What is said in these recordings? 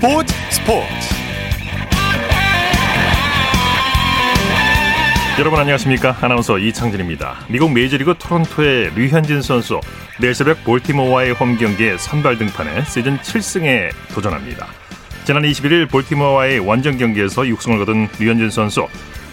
스포츠 스포츠. 여러분 안녕하십니까? 아나운서 이창진입니다. 미국 메이저리그 토론토의 류현진 선수 내일 새벽 볼티모어와의 홈 경기에 선발 등판해 시즌 7승에 도전합니다. 지난 21일 볼티모어와의 원정 경기에서 6승을 거둔 류현진 선수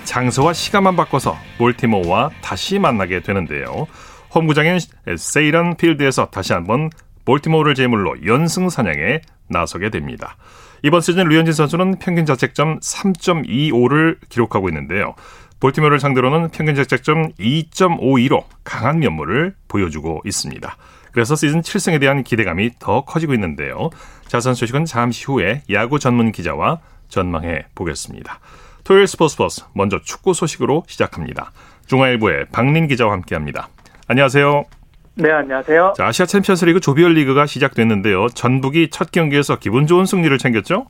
장소와 시간만 바꿔서 볼티모어와 다시 만나게 되는데요. 홈구장인 세이런 필드에서 다시 한번 볼티모어를 제물로 연승 사냥에 나서게 됩니다. 이번 시즌 류현진 선수는 평균 자책점 3.25를 기록하고 있는데요. 볼티모어를 상대로는 평균 자책점 2.52로 강한 면모를 보여주고 있습니다. 그래서 시즌 7승에 대한 기대감이 더 커지고 있는데요. 자선 소식은 잠시 후에 야구 전문 기자와 전망해 보겠습니다. 토요일 스포츠 버스 먼저 축구 소식으로 시작합니다. 중화일보의 박린 기자와 함께합니다. 안녕하세요. 네, 안녕하세요. 자, 아시아 챔피언스리그 조별 리그가 시작됐는데요. 전북이 첫 경기에서 기분 좋은 승리를 챙겼죠?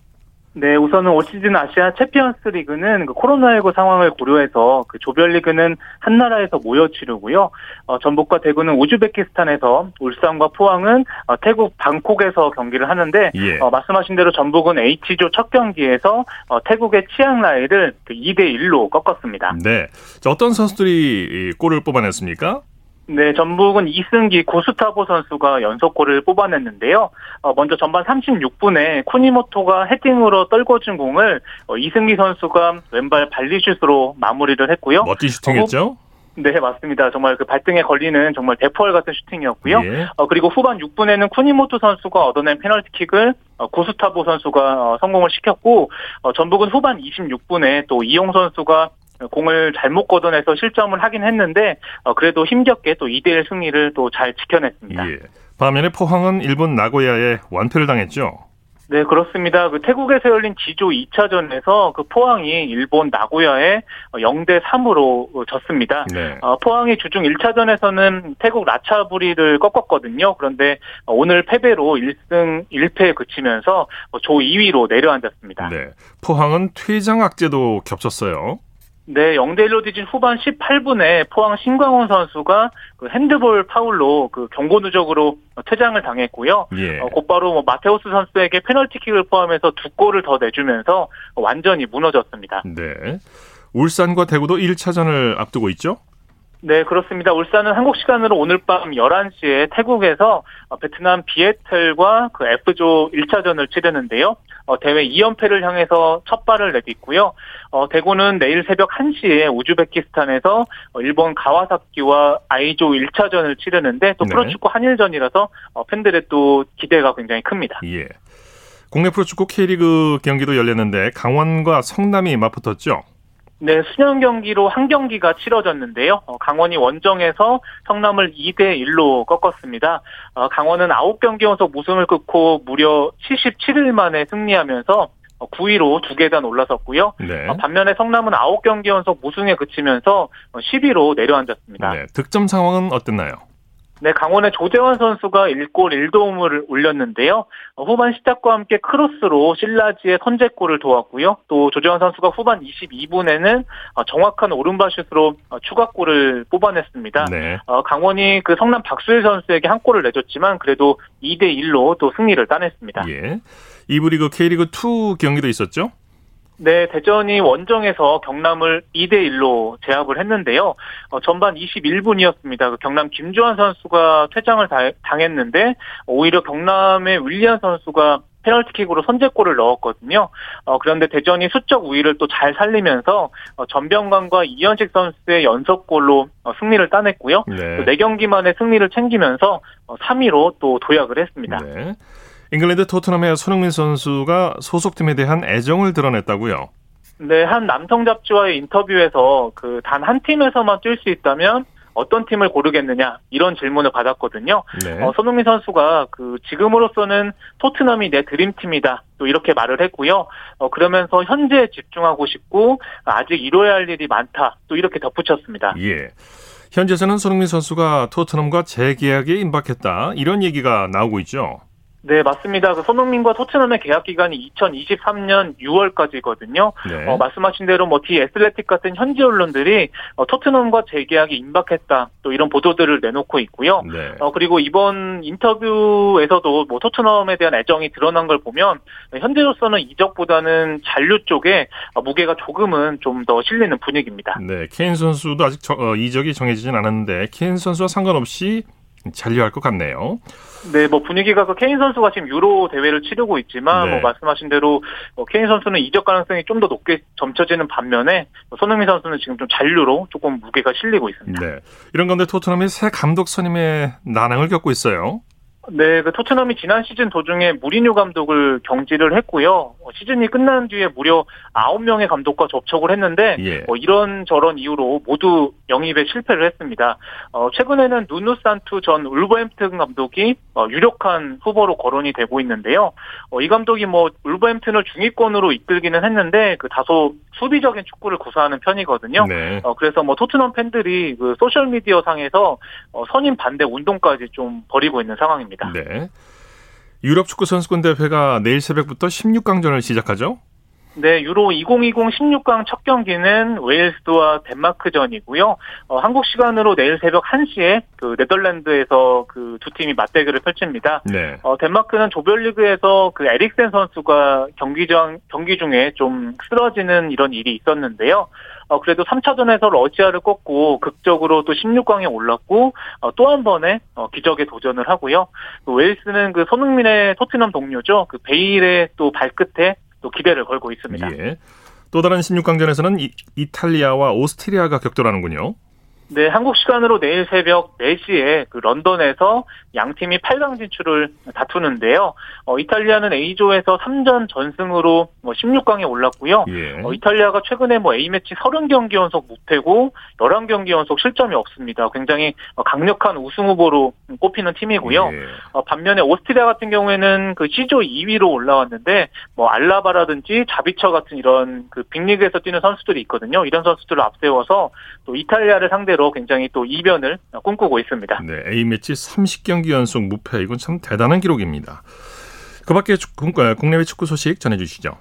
네, 우선은 올 시즌 아시아 챔피언스 리그는 그 코로나19 상황을 고려해서 그 조별 리그는 한 나라에서 모여 치르고요. 어, 전북과 대구는 우즈베키스탄에서 울산과 포항은 어, 태국 방콕에서 경기를 하는데 예. 어, 말씀하신 대로 전북은 H조 첫 경기에서 어, 태국의 치앙라이를 그 2대 1로 꺾었습니다. 네. 자, 어떤 선수들이 이 골을 뽑아냈습니까? 네, 전북은 이승기 고스타보 선수가 연속골을 뽑아냈는데요. 어, 먼저 전반 36분에 쿠니모토가 헤딩으로 떨궈준 공을 어, 이승기 선수가 왼발 발리슛으로 마무리를 했고요. 멋진 슈팅했죠? 네, 맞습니다. 정말 그 발등에 걸리는 정말 대포알 같은 슈팅이었고요. 예. 어, 그리고 후반 6분에는 쿠니모토 선수가 얻어낸 페널티킥을 어, 고스타보 선수가 어, 성공을 시켰고 어, 전북은 후반 26분에 또 이용 선수가 공을 잘못 걷어내서 실점을 하긴 했는데 어, 그래도 힘겹게 또 2대1 승리를 또 잘 지켜냈습니다. 예. 반면에 포항은 일본 나고야에 완패를 당했죠. 네, 그렇습니다. 그 태국에서 열린 지조 2차전에서 그 포항이 일본 나고야에 0대 3으로 졌습니다. 네. 어, 포항이 주중 1차전에서는 태국 라차부리를 꺾었거든요. 그런데 오늘 패배로 1승 1패에 그치면서 조 2위로 내려앉았습니다. 네. 포항은 퇴장 악재도 겹쳤어요. 네, 0대 1로 뒤진 후반 18분에 포항 신광훈 선수가 그 핸드볼 파울로 그 경고 누적으로 퇴장을 당했고요. 예. 어, 곧바로 뭐 마테우스 선수에게 페널티킥을 포함해서 두 골을 더 내주면서 완전히 무너졌습니다. 네. 울산과 대구도 1차전을 앞두고 있죠? 네, 그렇습니다. 울산은 한국 시간으로 오늘 밤 11시에 태국에서 어, 베트남 비에텔과 그 F조 1차전을 치르는데요. 어, 대회 2연패를 향해서 첫 발을 내딛고요. 어, 대구는 내일 새벽 1시에 우즈베키스탄에서 어, 일본 가와사키와 I조 1차전을 치르는데 또 네. 프로축구 한일전이라서 어, 팬들의 또 기대가 굉장히 큽니다. 예. 국내 프로축구 K리그 경기도 열렸는데 강원과 성남이 맞붙었죠? 네, 수년 경기로 한 경기가 치러졌는데요. 어, 강원이 원정에서 성남을 2대 1로 꺾었습니다. 어, 강원은 9경기 연속 무승을 끊고 무려 77일 만에 승리하면서 9위로 두 계단 올라섰고요. 네. 어, 반면에 성남은 9경기 연속 무승에 그치면서 10위로 내려앉았습니다. 네. 득점 상황은 어땠나요? 네, 강원의 조재환 선수가 1골 1도움을 올렸는데요. 어, 후반 시작과 함께 크로스로 신라지의 선제골을 도왔고요. 또 조재환 선수가 후반 22분에는 어, 정확한 오른발슛으로 어, 추가골을 뽑아냈습니다. 네. 어, 강원이 그 성남 박수일 선수에게 한 골을 내줬지만 그래도 2대 1로 또 승리를 따냈습니다. 예. 2부 리그 K리그 2 경기도 있었죠? 네, 대전이 원정에서 경남을 2대 1로 제압을 했는데요. 어, 전반 21분이었습니다. 그 경남 김주환 선수가 퇴장을 다- 당했는데 오히려 경남의 윌리안 선수가 페널티킥으로 선제골을 넣었거든요. 어, 그런데 대전이 수적 우위를 또 잘 살리면서 어, 전병관과 이현식 선수의 연속골로 어, 승리를 따냈고요. 네. 또 4경기 만에 승리를 챙기면서 어, 3위로 또 도약을 했습니다. 네. 잉글랜드 토트넘의 손흥민 선수가 소속팀에 대한 애정을 드러냈다고요? 네, 한 남성 잡지와의 인터뷰에서 그 단 한 팀에서만 뛸 수 있다면 어떤 팀을 고르겠느냐 이런 질문을 받았거든요. 네. 어, 손흥민 선수가 그 지금으로서는 토트넘이 내 드림팀이다 또 이렇게 말을 했고요. 어, 그러면서 현재에 집중하고 싶고 아직 이뤄야 할 일이 많다 또 이렇게 덧붙였습니다. 예. 현재서는 손흥민 선수가 토트넘과 재계약에 임박했다 이런 얘기가 나오고 있죠. 네, 맞습니다. 그 손흥민과 토트넘의 계약 기간이 2023년 6월까지거든요. 네. 어, 말씀하신 대로 뭐 디 애슬레틱 같은 현지 언론들이 어, 토트넘과 재계약이 임박했다. 또 이런 보도들을 내놓고 있고요. 네. 어, 그리고 이번 인터뷰에서도 뭐 토트넘에 대한 애정이 드러난 걸 보면 현재로서는 이적보다는 잔류 쪽에 어, 무게가 조금은 좀 더 실리는 분위기입니다. 네, 케인 선수도 아직 저, 어, 이적이 정해지진 않았는데 케인 선수와 상관없이 잔류할 것 같네요. 네, 뭐 분위기가 그 케인 선수가 지금 유로 대회를 치르고 있지만 네. 뭐 말씀하신 대로 뭐 케인 선수는 이적 가능성이 좀 더 높게 점쳐지는 반면에 손흥민 선수는 지금 좀 잔류로 조금 무게가 실리고 있습니다. 네. 이런 건데 토트넘이 새 감독 선임의 난항을 겪고 있어요. 네, 그 토트넘이 지난 시즌 도중에 무리뉴 감독을 경질을 했고요. 어, 시즌이 끝난 뒤에 무려 9명의 감독과 접촉을 했는데 예. 어, 이런 저런 이유로 모두 영입에 실패를 했습니다. 어, 최근에는 누누 산투 전 울버햄튼 감독이 어, 유력한 후보로 거론이 되고 있는데요. 어, 이 감독이 뭐 울버햄튼을 중위권으로 이끌기는 했는데 그 다소 수비적인 축구를 구사하는 편이거든요. 네. 어, 그래서 뭐 토트넘 팬들이 그 소셜 미디어 상에서 선임 반대 운동까지 좀 벌이고 있는 상황입니다. 있습니다. 네. 유럽 축구 선수권 대회가 내일 새벽부터 16강전을 시작하죠? 네, 유로 2020 16강 첫 경기는 웨일스와 덴마크전이고요. 어, 한국 시간으로 내일 새벽 1시에 그 네덜란드에서 그 두 팀이 맞대결을 펼칩니다. 네. 어, 덴마크는 조별리그에서 그 에릭센 선수가 경기 중 경기 중에 좀 쓰러지는 이런 일이 있었는데요. 어, 그래도 3차전에서 러시아를 꺾고 극적으로 또 16강에 올랐고 어, 또 한 번의 어, 기적에 도전을 하고요. 그 웨일스는 그 손흥민의 토트넘 동료죠. 그 베일의 또 발끝에 또 기대를 걸고 있습니다. 예. 또 다른 16강전에서는 이, 이탈리아와 오스트리아가 격돌하는군요. 네, 한국 시간으로 내일 새벽 4시에 그 런던에서 양 팀이 8강 진출을 다투는데요. 어, 이탈리아는 A조에서 3전 전승으로 뭐 16강에 올랐고요. 예. 어, 이탈리아가 최근에 뭐 A매치 30경기 연속 무패고 11경기 연속 실점이 없습니다. 굉장히 강력한 우승 후보로 꼽히는 팀이고요. 예. 어, 반면에 오스트리아 같은 경우에는 그 C조 2위로 올라왔는데 뭐 알라바라든지 자비처 같은 이런 그 빅리그에서 뛰는 선수들이 있거든요. 이런 선수들을 앞세워서 또 이탈리아를 상대로 상대로 굉장히 또 이변을 꿈꾸고 있습니다. 네, A매치 30경기 연속 무패 이건 참 대단한 기록입니다. 그 밖에 국내외 축구 소식 전해주시죠.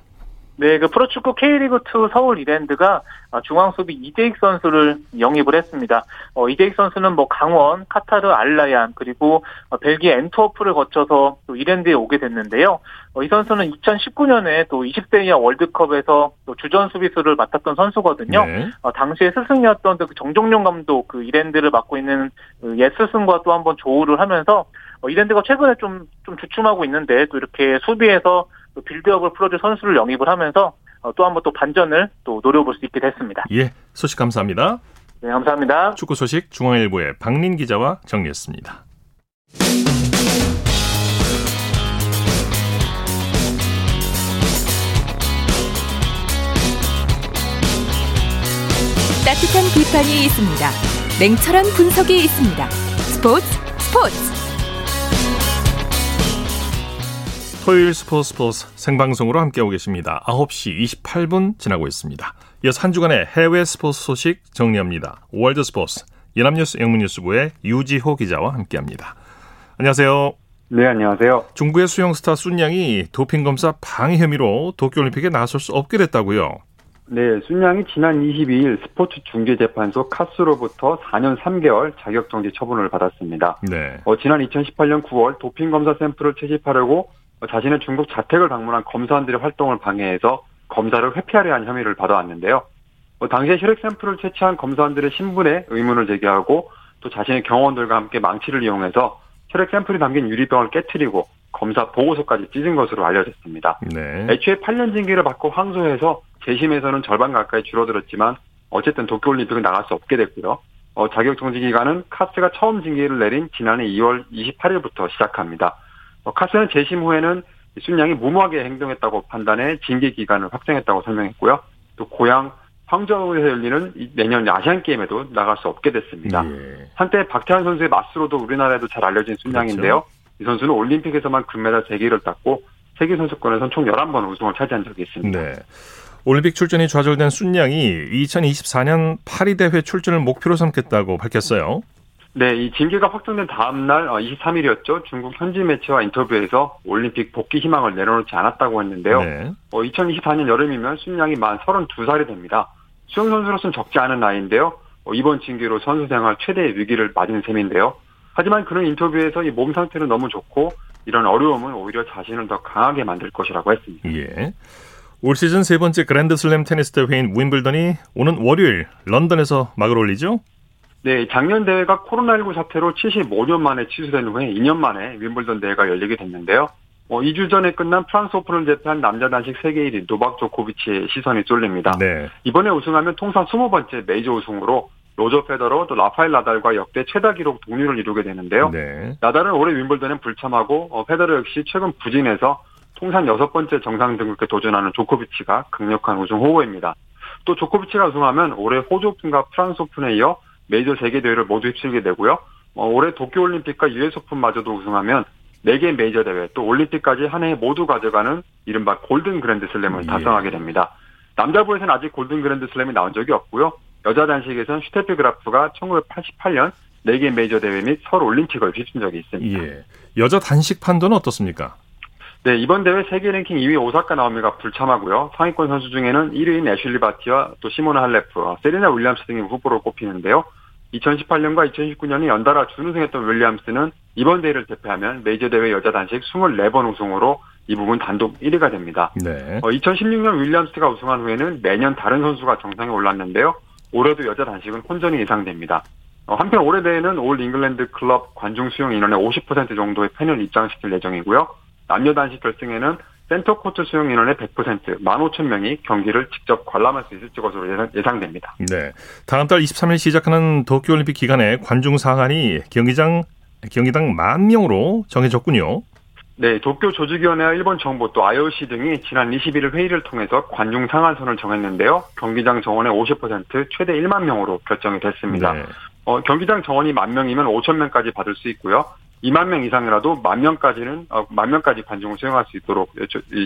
네, 그 프로축구 K리그2 서울 이랜드가 어, 중앙수비 이재익 선수를 영입을 했습니다. 어, 이재익 선수는 뭐 강원, 카타르 알라얀, 그리고 어, 벨기에 엔트워프를 거쳐서 또 이랜드에 오게 됐는데요. 어, 이 선수는 2019년에 또 20대 이하 월드컵에서 또 주전 수비수를 맡았던 선수거든요. 네. 어, 당시에 스승이었던 그 정종용 감독 그 이랜드를 맡고 있는 그 옛 스승과 또 한번 조우를 하면서 어, 이랜드가 최근에 좀, 좀 주춤하고 있는데 또 이렇게 수비에서 빌드업을 풀어줄 선수를 영입을 하면서 어, 또한번 또 반전을 또 노려볼 수 있게 됐습니다. 예, 소식 감사합니다. 네, 감사합니다. 축구 소식 중앙일보의 박민 기자와 정리했습니다. 따뜻한 비판이 있습니다. 냉철한 분석이 있습니다. 스포츠 스포츠. 토요일 스포츠 스포츠 생방송으로 함께하고 계십니다. 9시 28분 지나고 있습니다. 이어서 한 주간의 해외 스포츠 소식 정리합니다. 월드 스포츠 연합뉴스 영문뉴스부의 유지호 기자와 함께합니다. 안녕하세요. 네, 안녕하세요. 중국의 수영 스타 쑨양이 도핑 검사 방해 혐의로 도쿄올림픽에 나설 수 없게 됐다고요. 네, 쑨양이 지난 22일 스포츠 중재재판소 카스로부터 4년 3개월 자격정지 처분을 받았습니다. 네. 어, 지난 2018년 9월 도핑 검사 샘플을 채집하려고 자신의 중국 자택을 방문한 검사원들의 활동을 방해해서 검사를 회피하려 한 혐의를 받아왔는데요. 뭐 당시에 혈액 샘플을 채취한 검사원들의 신분에 의문을 제기하고 또 자신의 경호원들과 함께 망치를 이용해서 혈액 샘플이 담긴 유리병을 깨뜨리고 검사 보고서까지 찢은 것으로 알려졌습니다. 네. 애초에 8년 징계를 받고 항소해서 재심에서는 절반 가까이 줄어들었지만 어쨌든 도쿄올림픽은 나갈 수 없게 됐고요. 어, 자격 정지 기간은 카스가 처음 징계를 내린 지난해 2월 28일부터 시작합니다. 어, 카스는 재심 후에는 순양이 무모하게 행동했다고 판단해 징계 기간을 확정했다고 설명했고요. 또 고향 황저우에서 열리는 내년 아시안 게임에도 나갈 수 없게 됐습니다. 예. 한때 박태환 선수의 마스로도 우리나라에도 잘 알려진 순양인데요. 그렇죠. 이 선수는 올림픽에서만 금메달 3개를 땄고 세계 선수권에서는 총 11번 우승을 차지한 적이 있습니다. 네. 올림픽 출전이 좌절된 순양이 2024년 파리 대회 출전을 목표로 삼겠다고 밝혔어요. 네, 이 징계가 확정된 다음 날 23일이었죠. 어, 중국 현지 매체와 인터뷰에서 올림픽 복귀 희망을 내려놓지 않았다고 했는데요. 네. 어, 2024년 여름이면 순양이 만 32살이 됩니다. 수영 선수로서는 적지 않은 나이인데요. 어, 이번 징계로 선수 생활 최대 위기를 맞은 셈인데요. 하지만 그런 인터뷰에서 이 몸 상태는 너무 좋고 이런 어려움은 오히려 자신을 더 강하게 만들 것이라고 했습니다. 예. 올 시즌 세 번째 그랜드슬램 테니스 대회인 윈블던이 오는 월요일 런던에서 막을 올리죠? 네, 작년 대회가 코로나19 사태로 75년 만에 취소된 후에 2년 만에 윈블던 대회가 열리게 됐는데요. 어, 2주 전에 끝난 프랑스 오픈을 제패한 남자 단식 세계 1위 노박 조코비치의 시선이 쏠립니다. 네. 이번에 우승하면 통상 20번째 메이저 우승으로 로저 페더러 또 라파엘 나달과 역대 최다 기록 동률을 이루게 되는데요. 네. 나달은 올해 윈블던에 불참하고 어, 페더러 역시 최근 부진해서 통산 여섯 번째 정상 등극에 도전하는 조코비치가 강력한 우승 후보입니다. 또 조코비치가 우승하면 올해 호주 오픈과 프랑스 오픈에 이어 메이저 세 개 대회를 모두 휩쓸게 되고요. 어, 올해 도쿄올림픽과 US 오픈마저도 우승하면 4개 메이저 대회 또 올림픽까지 한 해 모두 가져가는 이른바 골든 그랜드 슬램을 예. 달성하게 됩니다. 남자부에서는 아직 골든 그랜드 슬램이 나온 적이 없고요. 여자 단식에서는 슈테피 그라프가 1988년 4개 메이저 대회 및 서울 올림픽을 휩쓴 적이 있습니다. 예. 여자 단식 판도는 어떻습니까? 네, 이번 대회 세계 랭킹 2위 오사카 나오미가 불참하고요. 상위권 선수 중에는 1위인 애슐리 바티와 또 시모나 할레프, 세리나 윌리엄스 등이 후보로 꼽히는데요. 2018년과 2019년에 연달아 준우승했던 윌리엄스는 이번 대회를 제패하면 메이저 대회 여자 단식 24번 우승으로 이 부분 단독 1위가 됩니다. 네. 어, 2016년 윌리엄스가 우승한 후에는 매년 다른 선수가 정상에 올랐는데요. 올해도 여자 단식은 혼전이 예상됩니다. 어, 한편 올해 대회는 올 잉글랜드 클럽 관중 수용 인원의 50% 정도의 팬을 입장시킬 예정이고요. 남녀 단식 결승에는 센터 코트 수용 인원의 100% 15,000명이 경기를 직접 관람할 수 있을 것으로 예상, 됩니다 네. 다음 달 23일 시작하는 도쿄 올림픽 기간에 관중 상한이 경기장 경기당 만 명으로 정해졌군요. 네, 도쿄 조직위원회와 일본 정부 또 IOC 등이 지난 21일 회의를 통해서 관중 상한선을 정했는데요. 경기장 정원의 50% 최대 1만 명으로 결정이 됐습니다. 네. 어, 경기장 정원이 만 명이면 5천 명까지 받을 수 있고요. 2만 명 이상이라도 만 명까지는 어, 만 명까지 관중을 수용할 수 있도록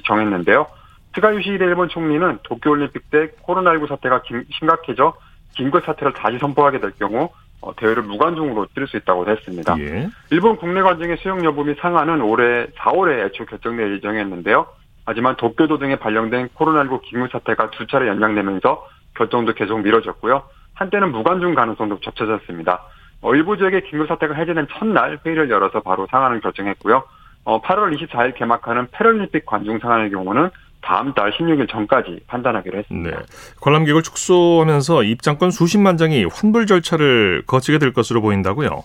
정했는데요. 스가 유시히데 일본 총리는 도쿄올림픽 때 코로나19 사태가 심각해져 긴급 사태를 다시 선포하게 될 경우 어, 대회를 무관중으로 치를 수 있다고 했습니다. 예. 일본 국내 관중의 수용 여부 및 상한은 올해 4월에 애초 결정될 예정이었는데요. 하지만 도쿄도 등에 발령된 코로나19 긴급 사태가 두 차례 연장되면서 결정도 계속 미뤄졌고요. 한때는 무관중 가능성도 접쳐졌습니다. 어, 일부 지역의 긴급 사태가 해제된 첫날 회의를 열어서 바로 상한을 결정했고요. 어, 8월 24일 개막하는 패럴림픽 관중 상한의 경우는 다음 달 16일 전까지 판단하기로 했습니다. 네. 관람객을 축소하면서 입장권 수십만 장이 환불 절차를 거치게 될 것으로 보인다고요?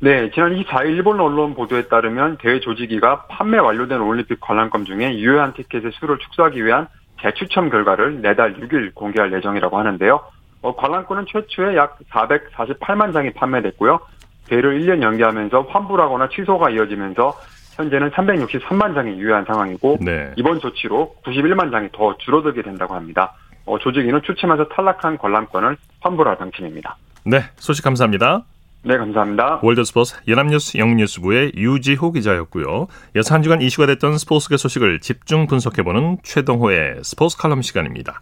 네, 지난 24일 일본 언론 보도에 따르면 대회 조직위가 판매 완료된 올림픽 관람권 중에 유효한 티켓의 수를 축소하기 위한 재추첨 결과를 내달 6일 공개할 예정이라고 하는데요. 어, 관람권은 최초에 약 448만 장이 판매됐고요. 대회를 1년 연기하면서 환불하거나 취소가 이어지면서 현재는 363만 장이 유효한 상황이고 네. 이번 조치로 91만 장이 더 줄어들게 된다고 합니다. 어, 조직위는 추첨해서 탈락한 관람권을 환불할 방침입니다. 네, 소식 감사합니다. 네, 감사합니다. 월드스포츠 연합뉴스 영뉴스부의 유지호 기자였고요. 여섯 한 주간 이슈가 됐던 스포츠계 소식을 집중 분석해보는 최동호의 스포츠 칼럼 시간입니다.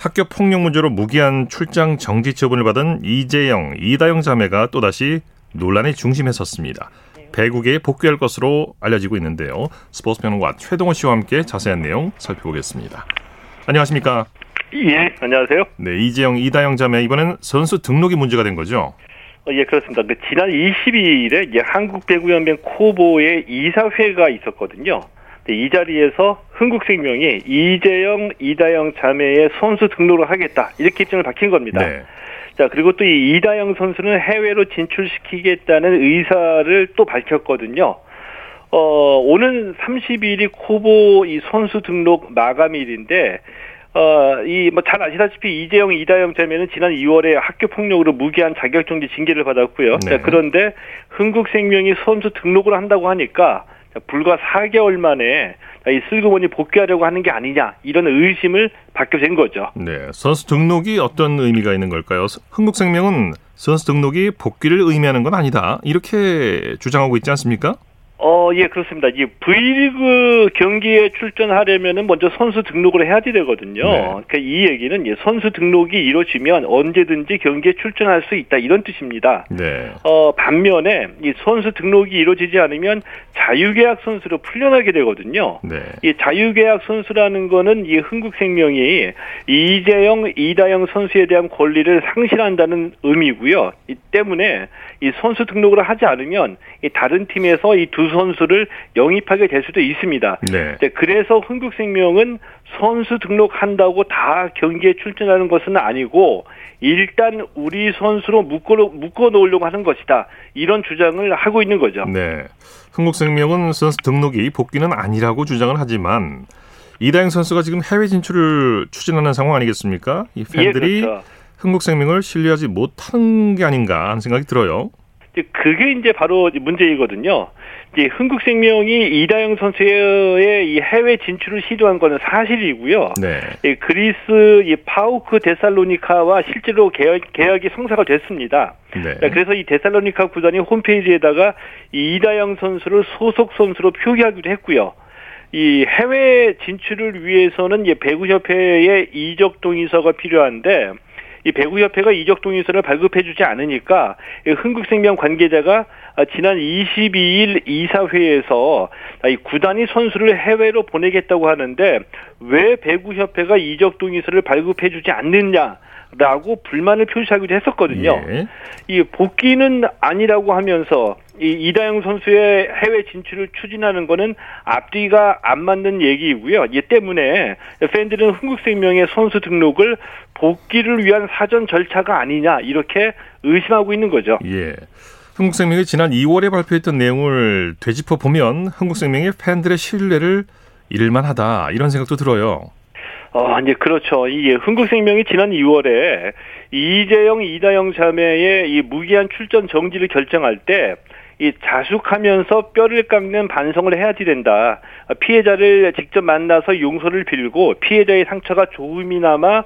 학교 폭력 문제로 무기한 출장 정지 처분을 받은 이재영, 이다영 자매가 또다시 논란의 중심에 섰습니다. 배국에 복귀할 것으로 알려지고 있는데요. 스포츠 평론가 최동호 씨와 함께 자세한 내용 살펴보겠습니다. 안녕하십니까? 예, 안녕하세요. 네, 이재영, 이다영 자매 이번엔 선수 등록이 문제가 된 거죠? 어, 예, 그렇습니다. 그 지난 22일에 한국배구연맹 코보의 이사회가 있었거든요. 이 자리에서 흥국생명이 이재영, 이다영 자매의 선수 등록을 하겠다 이렇게 입장을 밝힌 겁니다. 네. 자 그리고 또 이 이다영 선수는 해외로 진출시키겠다는 의사를 또 밝혔거든요. 어 오는 30일이 코보 이 선수 등록 마감일인데 어, 이, 뭐, 잘 아시다시피 이재영, 이다영 자매는 지난 2월에 학교 폭력으로 무기한 자격정지 징계를 받았고요. 네. 자, 그런데 흥국생명이 선수 등록을 한다고 하니까 불과 4개월 만에 이 슬그머니 복귀하려고 하는 게 아니냐 이런 의심을 받게 된 거죠. 네, 선수 등록이 어떤 의미가 있는 걸까요? 흥국생명은 선수 등록이 복귀를 의미하는 건 아니다 이렇게 주장하고 있지 않습니까? 어, 예, 그렇습니다. 이 V리그 경기에 출전하려면은 먼저 선수 등록을 해야 되거든요. 네. 그러니까 이 얘기는 예, 선수 등록이 이루어지면 언제든지 경기에 출전할 수 있다 이런 뜻입니다. 네. 어, 반면에 이 선수 등록이 이루어지지 않으면 자유계약 선수로 풀려나게 되거든요. 네. 이 자유계약 선수라는 거는 이 흥국생명이 이재영, 이다영 선수에 대한 권리를 상실한다는 의미고요. 이 때문에 이 선수 등록을 하지 않으면 이 다른 팀에서 이 두 선수를 영입하게 될 수도 있습니다. 네. 그래서 흥국생명은 선수 등록한다고 다 경기에 출전하는 것은 아니고 일단 우리 선수로 묶어 묶어 놓으려고 하는 것이다. 이런 주장을 하고 있는 거죠. 네. 흥국생명은 선수 등록이 복귀는 아니라고 주장을 하지만 이다영 선수가 지금 해외 진출을 추진하는 상황 아니겠습니까? 이 팬들이 예, 그렇죠. 흥국생명을 신뢰하지 못하는 게 아닌가 하는 생각이 들어요. 그게 이제 바로 문제이거든요. 이제 흥국생명이 이다영 선수의 이 해외 진출을 시도한 거는 사실이고요. 네. 이 그리스 이 파우크 데살로니카와 실제로 계약, 계약이 성사가 됐습니다. 네. 그래서 이 데살로니카 구단이 홈페이지에다가 이 이다영 선수를 소속 선수로 표기하기도 했고요. 이 해외 진출을 위해서는 배구협회의 이적 동의서가 필요한데 이 배구협회가 이적 동의서를 발급해주지 않으니까 흥국생명 관계자가 지난 22일 이사회에서 이 구단이 선수를 해외로 보내겠다고 하는데 왜 배구협회가 이적 동의서를 발급해주지 않느냐? 라고 불만을 표시하기도 했었거든요. 예. 이 복귀는 아니라고 하면서 이 이다영 선수의 해외 진출을 추진하는 거는 앞뒤가 안 맞는 얘기이고요. 이 때문에 팬들은 흥국생명의 선수 등록을 복귀를 위한 사전 절차가 아니냐 이렇게 의심하고 있는 거죠. 예. 흥국생명이 지난 2월에 발표했던 내용을 되짚어 보면 흥국생명의 팬들의 신뢰를 잃을만하다 이런 생각도 들어요. 어, 이제 그렇죠. 이 흥국생명이 지난 2월에 이재영, 이다영 자매의 이 무기한 출전 정지를 결정할 때 이 자숙하면서 뼈를 깎는 반성을 해야지 된다. 피해자를 직접 만나서 용서를 빌고 피해자의 상처가 조금이나마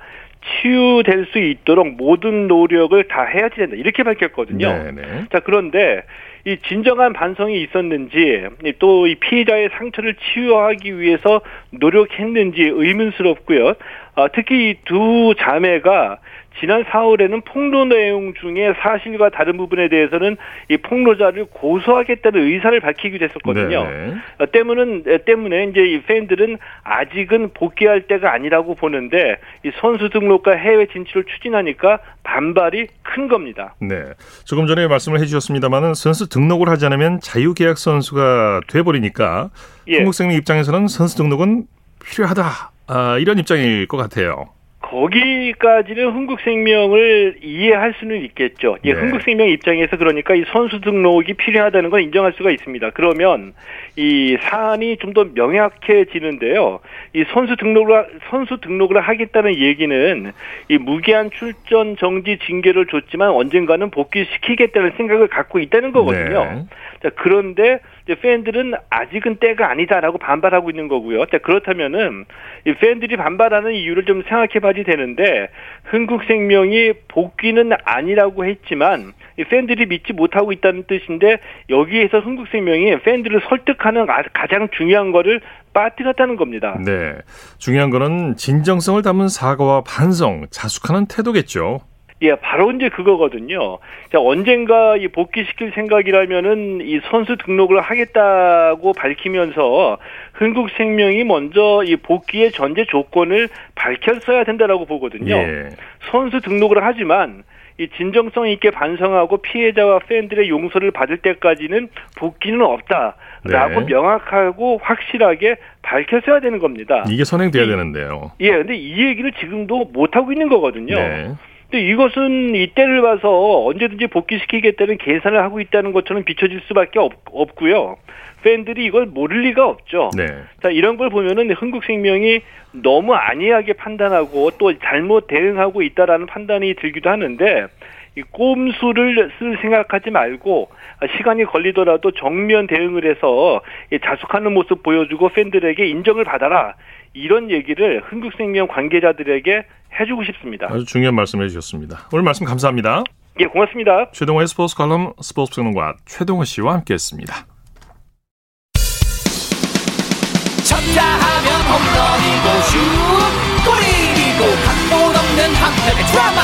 치유될 수 있도록 모든 노력을 다 해야지 된다. 이렇게 밝혔거든요. 네네. 자, 그런데 이 진정한 반성이 있었는지 또 이 피해자의 상처를 치유하기 위해서 노력했는지 의문스럽고요. 아, 특히 두 자매가 지난 4월에는 폭로 내용 중에 사실과 다른 부분에 대해서는 이 폭로자를 고소하겠다는 의사를 밝히기도 했었거든요. 네. 어, 때문은 때문에 이제 이 팬들은 아직은 복귀할 때가 아니라고 보는데 이 선수 등록과 해외 진출을 추진하니까 반발이 큰 겁니다. 네. 조금 전에 말씀을 해주셨습니다만은 선수 등록을 하지 않으면 자유계약 선수가 돼버리니까 예. 한국생명 입장에서는 선수 등록은 필요하다. 아, 이런 입장일 것 같아요. 거기까지는 흥국생명을 이해할 수는 있겠죠. 예, 네. 흥국생명 입장에서 그러니까 이 선수 등록이 필요하다는 건 인정할 수가 있습니다. 그러면 이 사안이 좀 더 명확해지는데요. 이 선수 등록을 선수 등록을 하겠다는 얘기는 이 무기한 출전 정지 징계를 줬지만 언젠가는 복귀시키겠다는 생각을 갖고 있다는 거거든요. 네. 자, 그런데 이제 팬들은 아직은 때가 아니다라고 반발하고 있는 거고요. 자, 그렇다면은 이 팬들이 반발하는 이유를 좀 생각해 봐야 되는데 흥국생명이 복귀는 아니라고 했지만 이 팬들이 믿지 못하고 있다는 뜻인데 여기에서 흥국생명이 팬들을 설득하는 가장 중요한 거를 빠뜨렸다는 겁니다. 네. 중요한 거는 진정성을 담은 사과와 반성, 자숙하는 태도겠죠. 예, 바로 이제 그거거든요. 자, 언젠가 이 복귀시킬 생각이라면은 이 선수 등록을 하겠다고 밝히면서 흥국생명이 먼저 이 복귀의 전제 조건을 밝혔어야 된다라고 보거든요. 예. 선수 등록을 하지만 이 진정성 있게 반성하고 피해자와 팬들의 용서를 받을 때까지는 복귀는 없다라고 네. 명확하고 확실하게 밝혔어야 되는 겁니다. 이게 선행돼야 되는데요. 예, 근데 이 얘기를 지금도 못 하고 있는 거거든요. 네. 이것은 이때를 봐서 언제든지 복귀시키겠다는 계산을 하고 있다는 것처럼 비춰질 수밖에 없, 없고요. 팬들이 이걸 모를 리가 없죠. 네. 자, 이런 걸 보면은 흥국생명이 너무 안이하게 판단하고 또 잘못 대응하고 있다라는 판단이 들기도 하는데 이 꼼수를 쓸 생각하지 말고 시간이 걸리더라도 정면 대응을 해서 자숙하는 모습 보여주고 팬들에게 인정을 받아라. 이런 얘기를 흥국생명 관계자들에게 해주고 싶습니다. 아주 중요한 말씀해 주셨습니다. 오늘 말씀 감사합니다. 예, 고맙습니다. 최동호의 스포츠 칼럼 스포츠 평론가 최동호 씨와 함께했습니다. 쳤다 하면 홈런이고 슛 골이고 각본 없는 한편의 드라마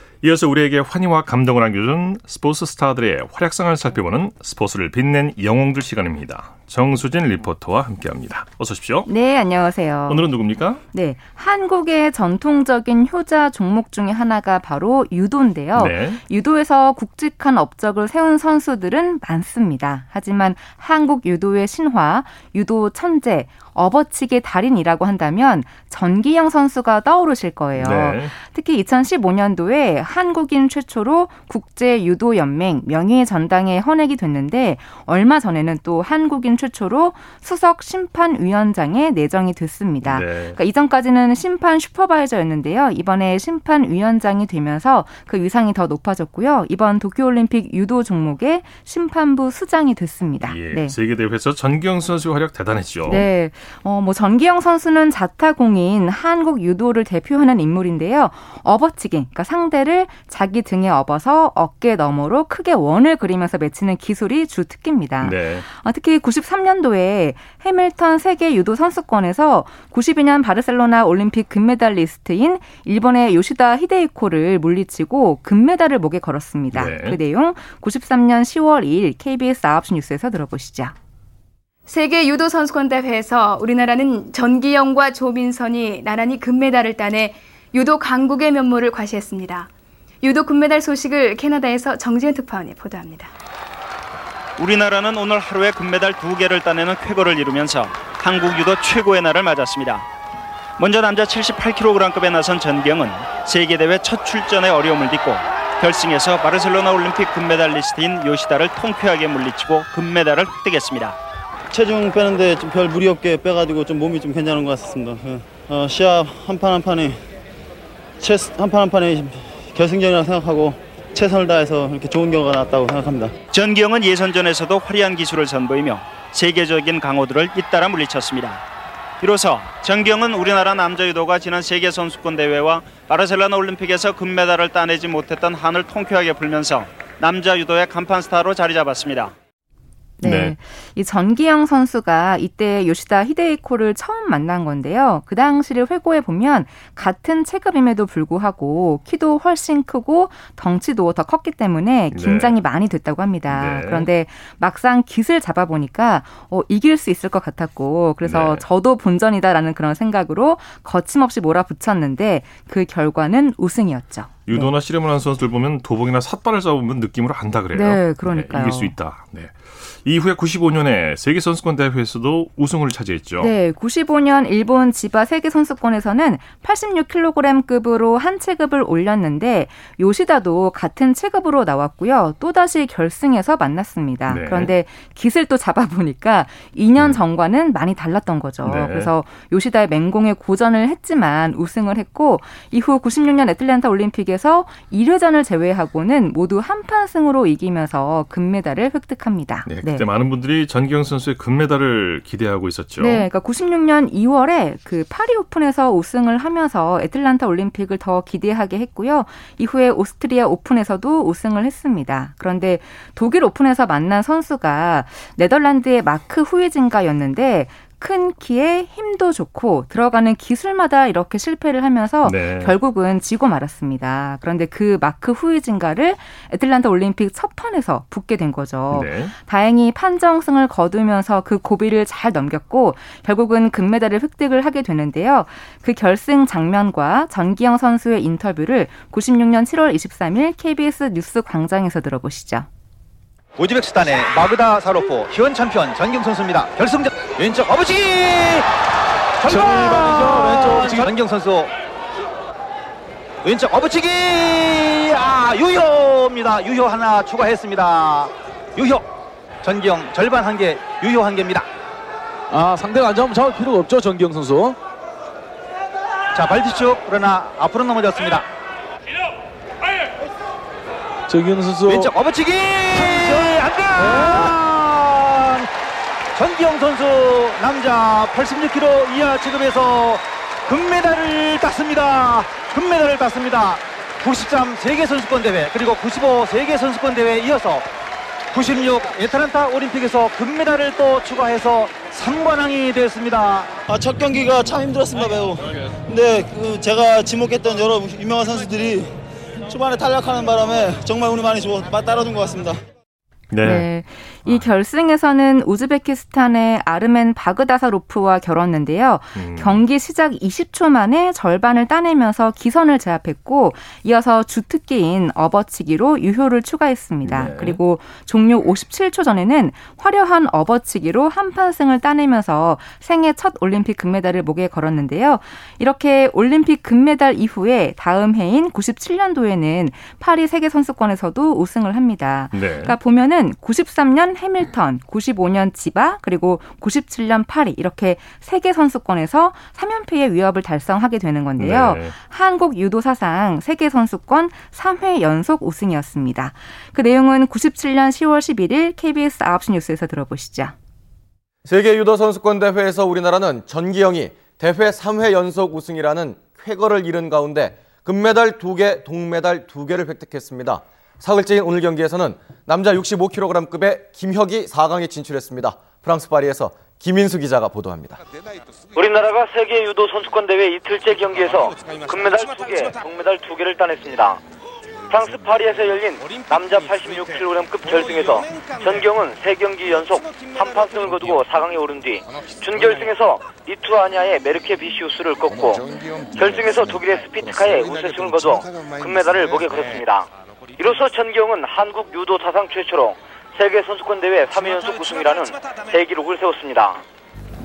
이어서 우리에게 환희와 감동을 안겨준 스포츠 스타들의 활약상을 살펴보는 스포츠를 빛낸 영웅들 시간입니다. 정수진 리포터와 함께합니다. 어서 오십시오. 네, 안녕하세요. 오늘은 누굽니까? 네, 한국의 전통적인 효자 종목 중에 하나가 바로 유도인데요. 네. 유도에서 굵직한 업적을 세운 선수들은 많습니다. 하지만 한국 유도의 신화, 유도 천재, 업어치기 달인이라고 한다면 전기영 선수가 떠오르실 거예요. 네. 특히 2015년도에 한국인 최초로 국제 유도 연맹 명예 전당에 헌액이 됐는데 얼마 전에는 또 한국인 최초로 수석 심판위원장에 내정이 됐습니다. 네. 그러니까 이전까지는 심판 슈퍼바이저였는데요. 이번에 심판위원장이 되면서 그 위상이 더 높아졌고요. 이번 도쿄올림픽 유도 종목의 심판부 수장이 됐습니다. 예, 네. 세계대회에서 전기영 선수 활약 대단했죠. 네. 어, 뭐 전기영 선수는 자타공인 한국 유도를 대표하는 인물인데요. 업어치기, 그러니까 상대를 자기 등에 업어서 어깨 너머로 크게 원을 그리면서 맺히는 기술이 주 특기입니다. 네. 어, 특히 93년도에 해밀턴 세계 유도 선수권에서 92년 바르셀로나 올림픽 금메달리스트인 일본의 요시다 히데히코를 물리치고 금메달을 목에 걸었습니다. 네. 그 내용 93년 10월 2일 KBS 9시 뉴스에서 들어보시죠. 세계 유도 선수권 대회에서 우리나라는 전기영과 조민선이 나란히 금메달을 따내 유도 강국의 면모를 과시했습니다. 유도 금메달 소식을 캐나다에서 정지현 특파원이 보도합니다. 우리나라는 오늘 하루에 금메달 두 개를 따내는 쾌거를 이루면서 한국 유도 최고의 날을 맞았습니다. 먼저 남자 78kg급에 나선 전경은 세계대회 첫 출전에 어려움을 딛고 결승에서 바르셀로나 올림픽 금메달리스트인 요시다를 통쾌하게 물리치고 금메달을 획득했습니다. 체중 빼는데 좀 별 무리 없게 빼가지고 좀 몸이 좀 괜찮은 것 같습니다. 어, 시합 한 판 한 판이 한판 한 판이 결승전이라고 생각하고 최선을 다해서 이렇게 좋은 결과가 났다고 생각합니다. 전기영은 예선전에서도 화려한 기술을 선보이며 세계적인 강호들을 잇따라 물리쳤습니다. 이로써 전경은 우리나라 남자 유도가 지난 세계 선수권 대회와 바르셀로나 올림픽에서 금메달을 따내지 못했던 한을 통쾌하게 풀면서 남자 유도의 간판 스타로 자리 잡았습니다. 네. 네. 이 전기영 선수가 이때 요시다 히데이코를 처음 만난 건데요. 그 당시를 회고해 보면 같은 체급임에도 불구하고 키도 훨씬 크고 덩치도 더 컸기 때문에 네. 긴장이 네. 많이 됐다고 합니다. 네. 그런데 막상 깃을 잡아 보니까 어, 이길 수 있을 것 같았고 그래서 네. 저도 본전이다라는 그런 생각으로 거침없이 몰아붙였는데 그 결과는 우승이었죠. 유도나 씨름을 하는 선수들 보면 도복이나 삿발을 잡으면 느낌으로 안다 그래요. 네, 그러니까요. 이길 수 있다. 네. 이후에 95년에 세계 선수권 대회에서도 우승을 차지했죠. 네, 95년 일본 지바 세계 선수권에서는 86kg급으로 한 체급을 올렸는데 요시다도 같은 체급으로 나왔고요. 또다시 결승에서 만났습니다. 네. 그런데 깃을 또 잡아보니까 2년 음. 전과는 많이 달랐던 거죠. 네. 그래서 요시다의 맹공에 고전을 했지만 우승을 했고 이후 96년 애틀랜타 올림픽에 서 1회전을 제외하고는 모두 한판 승으로 이기면서 금메달을 획득합니다. 네, 네. 그때 많은 분들이 전기영 선수의 금메달을 기대하고 있었죠. 네, 그러니까 96년 2월에 그 파리 오픈에서 우승을 하면서 애틀란타 올림픽을 더 기대하게 했고요. 이후에 오스트리아 오픈에서도 우승을 했습니다. 그런데 독일 오픈에서 만난 선수가 네덜란드의 마크 후이진가였는데 큰 키에 힘도 좋고 들어가는 기술마다 이렇게 실패를 하면서 네. 결국은 지고 말았습니다. 그런데 그 마크 후이진가를 애틀란타 올림픽 첫 판에서 붙게 된 거죠. 네. 다행히 판정승을 거두면서 그 고비를 잘 넘겼고 결국은 금메달을 획득을 하게 되는데요. 그 결승 장면과 전기영 선수의 인터뷰를 96년 7월 23일 KBS 뉴스 광장에서 들어보시죠. 우즈베크스탄의 마그다 사로포 현 챔피언 전경 선수입니다. 결승전 왼쪽 어부지 정말 전경 선수 왼쪽 어부치기 아 유효입니다. 유효 하나 추가했습니다. 유효 전경 절반 한 개 유효 한 개입니다. 아 상대가 안잡으면 잡을 필요가 없죠 정기영 선수. 자 발뒤쪽 그러나 앞으로 넘어졌습니다. 정기영 선수 왼쪽 업어치기 안돼 전기영 선수 남자 86kg 이하 체급에서 금메달을 땄습니다. 금메달을 땄습니다. 93 세계 선수권 대회 그리고 95 세계 선수권 대회에 이어서 96 애틀란타 올림픽에서 금메달을 또 추가해서 3관왕이 되었습니다. 아, 첫 경기가 참 힘들었습니다 매우. 근데 그 제가 지목했던 여러 유명한 선수들이 초반에 탈락하는 바람에 정말 운이 많이 좋아 따라준 것 같습니다. 네. 네. 이 결승에서는 우즈베키스탄의 아르멘 바그다사로프와 겨뤘는데요. 음. 경기 시작 20초 만에 절반을 따내면서 기선을 제압했고 이어서 주특기인 업어치기로 유효를 추가했습니다. 네. 그리고 종료 57초 전에는 화려한 업어치기로 한판승을 따내면서 생애 첫 올림픽 금메달을 목에 걸었는데요. 이렇게 올림픽 금메달 이후에 다음 해인 97년도에는 파리 세계 선수권에서도 우승을 합니다. 네. 그러니까 보면은 93년 94년 해밀턴, 95년 지바, 그리고 97년 파리 이렇게 세계 선수권에서 3연패의 위협을 달성하게 되는 건데요. 네. 한국 유도 사상 세계 선수권 3회 연속 우승이었습니다. 그 내용은 97년 10월 11일 KBS 9시 뉴스에서 들어보시죠. 세계 유도 선수권 대회에서 우리나라는 전기영이 대회 3회 연속 우승이라는 쾌거를 이룬 가운데 금메달 2개, 동메달 2개를 획득했습니다. 사흘째인 오늘 경기에서는 남자 65kg급의 김혁이 4강에 진출했습니다. 프랑스 파리에서 김인수 기자가 보도합니다. 우리나라가 세계 유도 선수권 대회 이틀째 경기에서 금메달 2개, 동메달 2개를 따냈습니다. 프랑스 파리에서 열린 남자 86kg급 결승에서 전경은 3경기 연속 3판승을 거두고 4강에 오른 뒤 준결승에서 리투아니아의 메르케 비시우스를 꺾고 결승에서 독일의 스피트카의 우세승을 거두어 금메달을 목에 걸었습니다. 이로써 전경은 한국 유도 사상 최초로 세계 선수권 대회 3회 연속 우승이라는 대기록을 세웠습니다.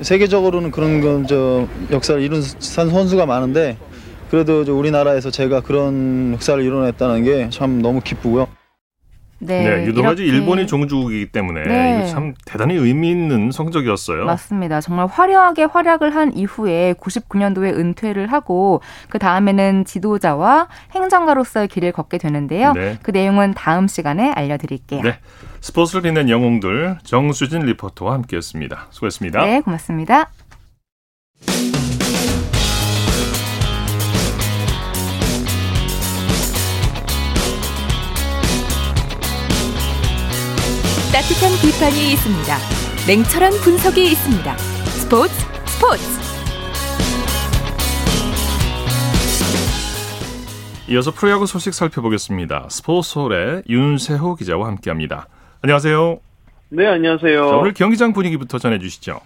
세계적으로는 그런 건저 역사를 이룬 선수가 많은데 그래도 우리나라에서 제가 그런 역사를 이뤄냈다는 게 참 너무 기쁘고요. 네, 네 유도가지 일본이 종주국이기 때문에 네. 참 대단히 의미 있는 성적이었어요. 맞습니다. 정말 화려하게 활약을 한 이후에 99년도에 은퇴를 하고 그 다음에는 지도자와 행정가로서의 길을 걷게 되는데요. 네. 그 내용은 다음 시간에 알려드릴게요. 네, 스포츠를 빛낸 영웅들 정수진 리포터와 함께했습니다. 수고했습니다. 네, 고맙습니다. 따뜻한 비판이 있습니다. 냉철한 분석이 있습니다. 스포츠 스포츠. 이어서 프로야구 소식 살펴보겠습니다. 스포츠홀의 윤세호 기자와 함께합니다. 안녕하세요. 네, 안녕하세요. 자, 오늘 경기장 분위기부터 전해주시죠.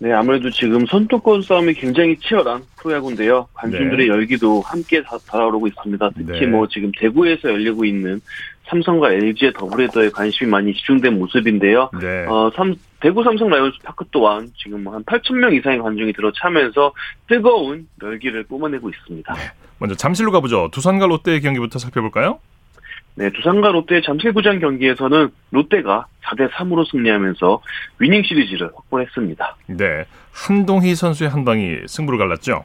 네, 아무래도 지금 선두권 싸움이 굉장히 치열한 프로야구인데요. 관중들의 네. 열기도 함께 다, 달아오르고 있습니다. 특히 네. 뭐 지금 대구에서 열리고 있는 삼성과 LG의 더블헤더에 관심이 많이 집중된 모습인데요. 네. 어, 삼, 대구 삼성 라이온스 파크 또한 지금 뭐한 8천 명 이상의 관중이 들어차면서 뜨거운 열기를 뿜어내고 있습니다. 네. 먼저 잠실로 가보죠. 두산과 롯데의 경기부터 살펴볼까요? 네, 두산과 롯데의 잠실구장 경기에서는 롯데가 4대 3으로 승리하면서 위닝 시리즈를 확보했습니다. 네, 한동희 선수의 한 방이 승부를 갈랐죠.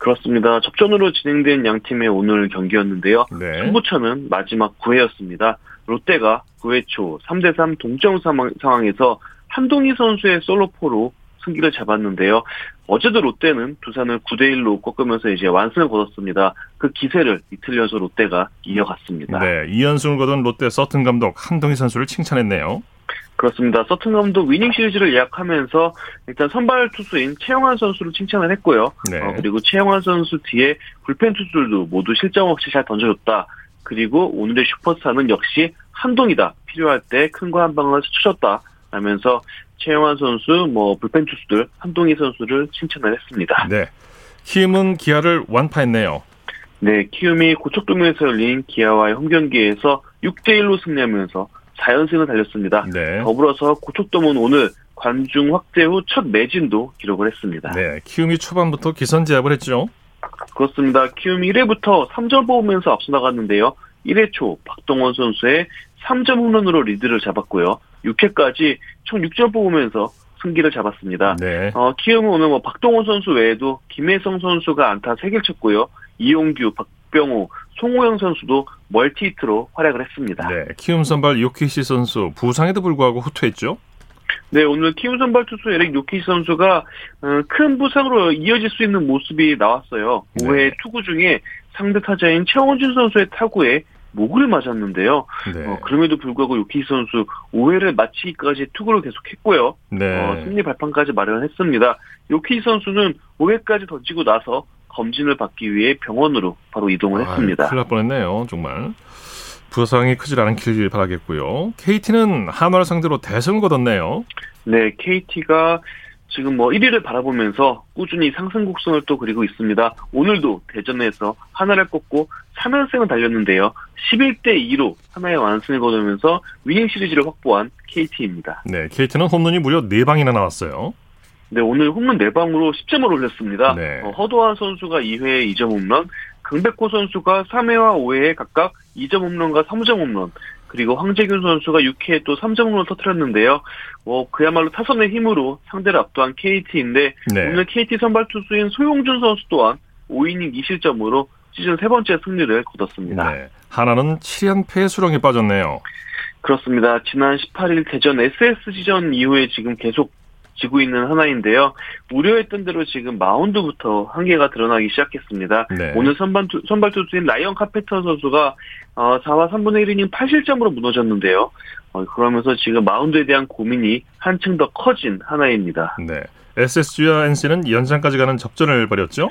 그렇습니다. 접전으로 진행된 양 팀의 오늘 경기였는데요. 네. 승부처는 마지막 9회였습니다. 롯데가 9회 초 3대3 동점 상황에서 한동희 선수의 솔로포로 승기를 잡았는데요. 어제도 롯데는 두산을 9대1로 꺾으면서 이제 완승을 거뒀습니다. 그 기세를 이틀 연속 롯데가 이어갔습니다. 네, 2연승을 거둔 롯데 서튼 감독 한동희 선수를 칭찬했네요. 그렇습니다. 서튼 감독 위닝 시리즈를 예약하면서 일단 선발 투수인 최영환 선수를 칭찬을 했고요. 네. 어, 그리고 최영환 선수 뒤에 불펜 투수들도 모두 실점 없이 잘 던져줬다. 그리고 오늘의 슈퍼스타는 역시 한동이다. 필요할 때 큰 거 한 방을 스쳐줬다. 하면서 최영환 선수, 뭐 불펜 투수들 한동희 선수를 칭찬을 했습니다. 네. 키움은 기아를 완파했네요. 네, 키움이 고척돔에서 열린 기아와의 홈 경기에서 6대 1로 승리하면서 4연승을 달렸습니다. 네. 더불어서 고척돔은 오늘 관중 확대 후 첫 매진도 기록을 했습니다. 네, 키움이 초반부터 기선제압을 했죠. 그렇습니다. 키움이 1회부터 3점 뽑으면서 앞서 나갔는데요. 1회 초 박동원 선수의 3점 홈런으로 리드를 잡았고요. 6회까지 총 6점 뽑으면서 승기를 잡았습니다. 네. 어, 키움은 오늘 뭐 박동원 선수 외에도 김혜성 선수가 안타 3개를 쳤고요. 이용규, 박병호, 송우현 선수도 멀티히트로 활약을 했습니다. 네, 키움 선발 요키시 선수 부상에도 불구하고 호투했죠? 네, 오늘 키움 선발 투수 에릭 요키시 선수가 어, 큰 부상으로 이어질 수 있는 모습이 나왔어요. 네. 5회 투구 중에 상대 타자인 최원준 선수의 타구에 목을 맞았는데요. 네. 어, 그럼에도 불구하고 요키 선수 5회를 마치기까지 투구를 계속했고요. 네. 어, 승리 발판까지 마련했습니다. 요키 선수는 5회까지 던지고 나서 검진을 받기 위해 병원으로 바로 이동을 아, 했습니다. 큰일 날 뻔했네요. 정말. 부상이 크질 않길 바라겠고요. KT는 한화를 상대로 대승을 거뒀네요. 네, KT가 지금 뭐 1위를 바라보면서 꾸준히 상승 곡선을 또 그리고 있습니다. 오늘도 대전에서 하나를 꺾고 3연승을 달렸는데요. 11대 2로 하나의 완승을 거두면서 위닝 시리즈를 확보한 KT입니다. 네, KT는 홈런이 무려 4방이나 나왔어요. 네, 오늘 홈런 4방으로 10점을 올렸습니다. 네. 어, 허도한 선수가 2회에 2점 홈런, 강백호 선수가 3회와 5회에 각각 2점 홈런과 3점 홈런, 그리고 황재균 선수가 6회에 또 3점으로 터트렸는데요. 뭐 그야말로 타선의 힘으로 상대를 압도한 KT인데 네. 오늘 KT 선발 투수인 소용준 선수 또한 5이닝 2실점으로 시즌 세 번째 승리를 거뒀습니다. 네. 한화는 7연패 수렁에 빠졌네요. 그렇습니다. 지난 18일 대전 SSG전 이후에 지금 계속 지고 있는 한화인데요. 우려했던 대로 지금 마운드부터 한계가 드러나기 시작했습니다. 네. 오늘 선발, 투, 선발 투수인 라이언 카펜터 선수가 어, 4와 3분의 1이닝 8실점으로 무너졌는데요. 어, 그러면서 지금 마운드에 대한 고민이 한층 더 커진 한화입니다. 네. SSG와 NC는 연장까지 가는 접전을 벌였죠?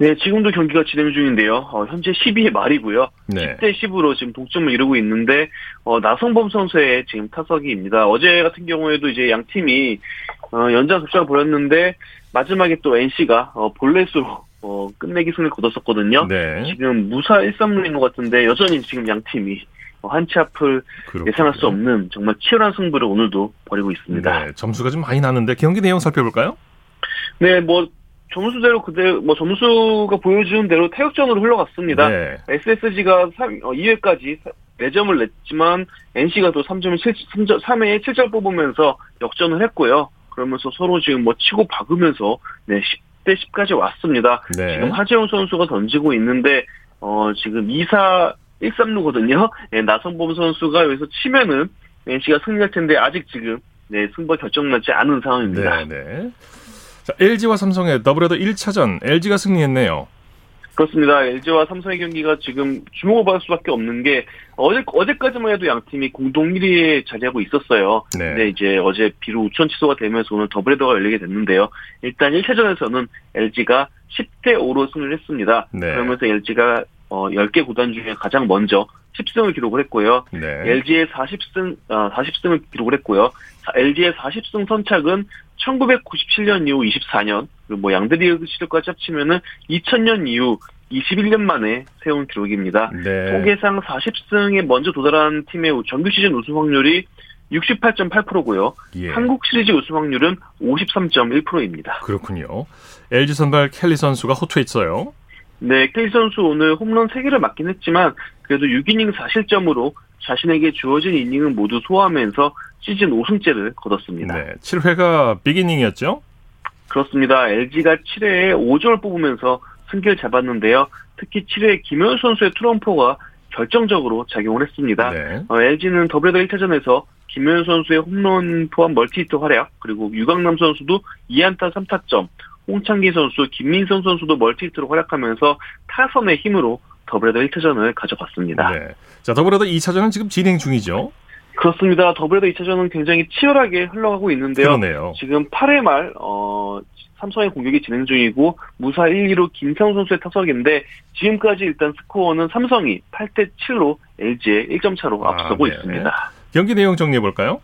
네, 지금도 경기가 진행 중인데요. 어, 현재 12회 말이고요. 네. 10대 10으로 지금 동점을 이루고 있는데 어, 나성범 선수의 지금 타석이입니다. 어제 같은 경우에도 이제 양 팀이 어, 연장 접전을 벌였는데 마지막에 또 NC가 어, 볼넷으로 어, 끝내기 승리를 거뒀었거든요. 네. 지금 무사 1-3루인 것 같은데 여전히 지금 양 팀이 어, 한치 앞을 그렇군요. 예상할 수 없는 정말 치열한 승부를 오늘도 벌이고 있습니다. 네, 점수가 좀 많이 났는데 경기 내용 살펴볼까요? 네, 뭐 점수대로 그대로 뭐 점수가 보여주는 대로 태극전으로 흘러갔습니다. 네. SSG가 3, 어, 2회까지 4점을 냈지만 NC가 또 3점을 7, 3점, 3회에 7점 뽑으면서 역전을 했고요. 그러면서 서로 지금 뭐 치고 박으면서 네, 10대 10까지 왔습니다. 네. 지금 하재영 선수가 던지고 있는데 어 지금 2사 1-3루거든요. 네, 나성범 선수가 여기서 치면은 NC가 승리할 텐데 아직 지금 네, 승부 결정나지 않은 상황입니다. 네, 네. 자, LG와 삼성의 더블헤더 1차전 LG가 승리했네요. 그렇습니다. LG와 삼성의 경기가 지금 주목을 받을 수밖에 없는 게 어제 어제까지만 해도 양 팀이 공동 1위에 자리하고 있었어요. 네. 근데 이제 어제 비로 우천 취소가 되면서 오늘 더블헤더가 열리게 됐는데요. 일단 1차전에서는 LG가 10대 5로 승리를 했습니다. 네. 그러면서 LG가 어, 10개 구단 중에 가장 먼저 10승을 기록을 했고요. 네. LG의 40승, 어, 40승을 기록을 했고요. LG의 40승 선착은 1997년 이후 24년, 그리고 뭐 양대리그 시절까지 합치면은 2000년 이후 21년 만에 세운 기록입니다. 네. 통계상 40승에 먼저 도달한 팀의 정규 시즌 우승 확률이 68.8%고요. 예. 한국 시리즈 우승 확률은 53.1%입니다. 그렇군요. LG 선발 켈리 선수가 호투했어요. 네, 켈리 선수 오늘 홈런 3개를 맞긴 했지만 그래도 6이닝 4실점으로 자신에게 주어진 이닝은 모두 소화하면서 시즌 5승째를 거뒀습니다. 네, 7회가 빅이닝이었죠? 그렇습니다. LG가 7회에 5점을 뽑으면서 승기를 잡았는데요. 특히 7회 김현수 선수의 투런포가 결정적으로 작용을 했습니다. 네. 어, LG는 더블헤더 1차전에서 김현수 선수의 홈런 포함 멀티히트 활약, 그리고 유강남 선수도 2안타 3타점, 홍창기 선수, 김민성 선수도 멀티히트로 활약하면서 타선의 힘으로 더블헤더 1차전을 가져갔습니다. 네. 자, 더블헤더 2차전은 지금 진행 중이죠? 그렇습니다. 더블헤더 2차전은 굉장히 치열하게 흘러가고 있는데요. 그러네요. 지금 8회 말, 어, 삼성의 공격이 진행 중이고, 무사 1, 2로 김성 선수의 타석인데, 지금까지 일단 스코어는 삼성이 8대 7로 LG에 1점 차로 아, 앞서고 네. 있습니다. 경기 내용 정리해 볼까요?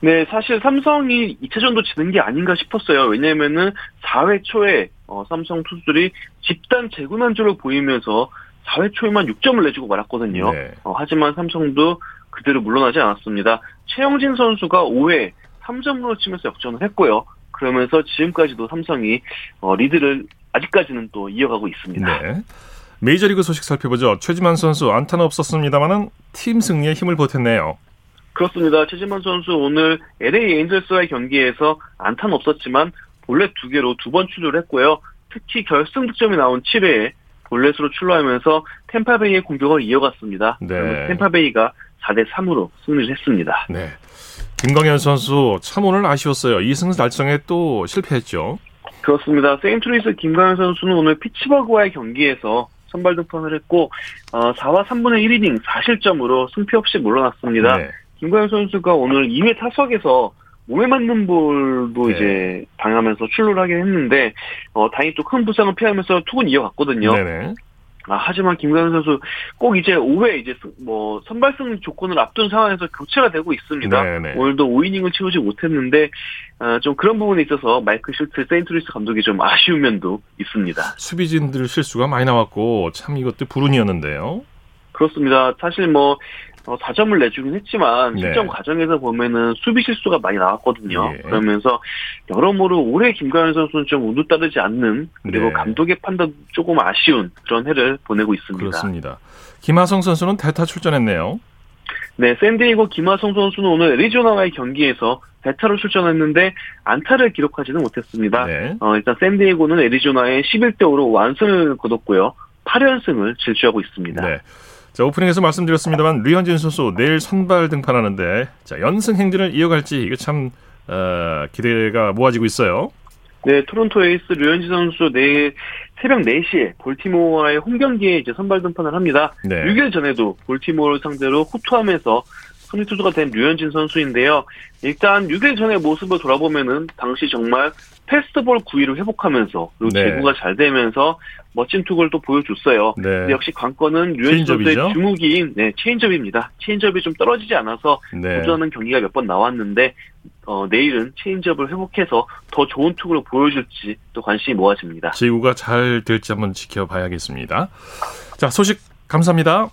네, 사실 삼성이 2차전도 지는 게 아닌가 싶었어요. 왜냐면은 4회 초에 어, 삼성 투수들이 집단 재군한조를 보이면서 4회 초에만 6점을 내주고 말았거든요. 네. 어, 하지만 삼성도 그대로 물러나지 않았습니다. 최영진 선수가 5회 3점으로 치면서 역전을 했고요. 그러면서 지금까지도 삼성이 어, 리드를 아직까지는 또 이어가고 있습니다. 네. 메이저리그 소식 살펴보죠. 최지만 선수 안타는 없었습니다만은 팀 승리에 힘을 보탰네요. 그렇습니다. 최지만 선수 오늘 LA 에인절스와의 경기에서 안타는 없었지만 볼넷 두 개로 두 번 출루를 했고요. 특히 결승 득점이 나온 7회에 볼넷으로 출루하면서 템파베이의 공격을 이어갔습니다. 네. 템파베이가 4대 3으로 승리를 했습니다. 네. 김광현 선수 참 오늘 아쉬웠어요. 2승 달성에 또 실패했죠. 그렇습니다. 세인트루이스 김광현 선수는 오늘 피츠버그와의 경기에서 선발 등판을 했고 어, 4와 3분의 1이닝 4실점으로 승패 없이 물러났습니다. 네. 김광현 선수가 오늘 2회 타석에서 몸에 맞는 볼도 네. 이제 당하면서 출루를 하긴 했는데 어, 다행히 또 큰 부상을 피하면서 투구는 이어갔거든요. 네네. 아, 하지만 김광현 선수 꼭 이제 5회 이제 뭐 선발승 조건을 앞둔 상황에서 교체가 되고 있습니다. 네네. 오늘도 5이닝을 채우지 못했는데 어, 좀 그런 부분에 있어서 마이크 실트 세인트루이스 감독이 좀 아쉬운 면도 있습니다. 수비진들 실수가 많이 나왔고 참 이것도 불운이었는데요. 그렇습니다. 사실 뭐 어, 4점을 내주긴 했지만 네. 실점 과정에서 보면은 수비 실수가 많이 나왔거든요. 네. 그러면서 여러모로 올해 김가현 선수는 좀 우두 따르지 않는 그리고 네. 감독의 판단 조금 아쉬운 그런 해를 보내고 있습니다. 그렇습니다. 김하성 선수는 대타 출전했네요. 네, 샌디에이고 김하성 선수는 오늘 애리조나와의 경기에서 대타로 출전했는데 안타를 기록하지는 못했습니다. 네. 어, 일단 샌디에이고는 애리조나의 11대 5로 완승을 거뒀고요. 8연승을 질주하고 있습니다. 네. 자, 오프닝에서 말씀드렸습니다만 류현진 선수 내일 선발 등판하는데 자, 연승 행진을 이어갈지 이게 참 어, 기대가 모아지고 있어요. 네, 토론토 에이스 류현진 선수 내일 새벽 4시에 볼티모어와의 홈 경기에 이제 선발 등판을 합니다. 네. 6일 전에도 볼티모어를 상대로 호투하면서 승리 투수가 된 류현진 선수인데요. 일단 6일 전의 모습을 돌아보면은 당시 정말 패스트볼 9위를 회복하면서 그리고 네. 제구가 잘 되면서 멋진 투구를 또 보여줬어요. 네. 역시 관건은 류현진 선수의 주무기인 네, 체인점입니다. 체인점이 좀 떨어지지 않아서 네. 도전하는 경기가 몇 번 나왔는데 어, 내일은 체인점을 회복해서 더 좋은 투구를 보여줄지 또 관심이 모아집니다. 제구가 잘 될지 한번 지켜봐야겠습니다. 자 소식 감사합니다.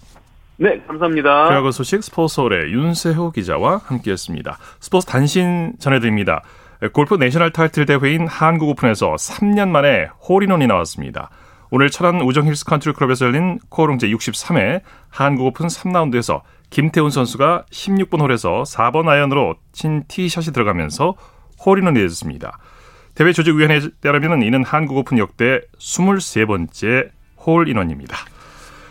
네, 감사합니다. 프로야구 소식 스포츠서울의 윤세호 기자와 함께했습니다. 스포츠 단신 전해드립니다. 골프 내셔널 타이틀 대회인 한국 오픈에서 3년 만에 홀인원이 나왔습니다. 오늘 천안 우정 힐스 컨트리 클럽에서 열린 코오롱 제63회 한국 오픈 3라운드에서 김태훈 선수가 16번 홀에서 4번 아이언으로 친 티샷이 들어가면서 홀인원이 됐습니다. 대회 조직위원회에 따르면 이는 한국 오픈 역대 23번째 홀인원입니다.